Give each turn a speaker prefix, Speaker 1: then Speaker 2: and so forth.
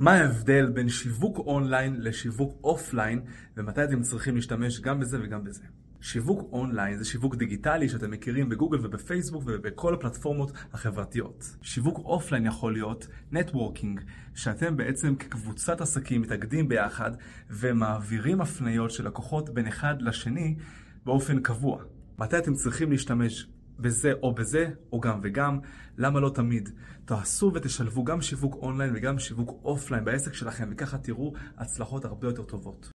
Speaker 1: מה ההבדל בין שיווק אונליין לשיווק אופליין ומתי אתם צריכים להשתמש גם בזה וגם בזה? שיווק אונליין זה שיווק דיגיטלי שאתם מכירים בגוגל ובפייסבוק ובכל הפלטפורמות החברתיות. שיווק אופליין יכול להיות networking, שאתם בעצם כקבוצת עסקים מתאגדים ביחד ומעבירים הפניות של לקוחות בין אחד לשני באופן קבוע. מתי אתם צריכים להשתמש בזה או בזה, או גם וגם, למה לא תמיד? תעשו ותשלבו גם שיווק אונליין וגם שיווק אופליין בעסק שלכם וככה תראו הצלחות הרבה יותר טובות.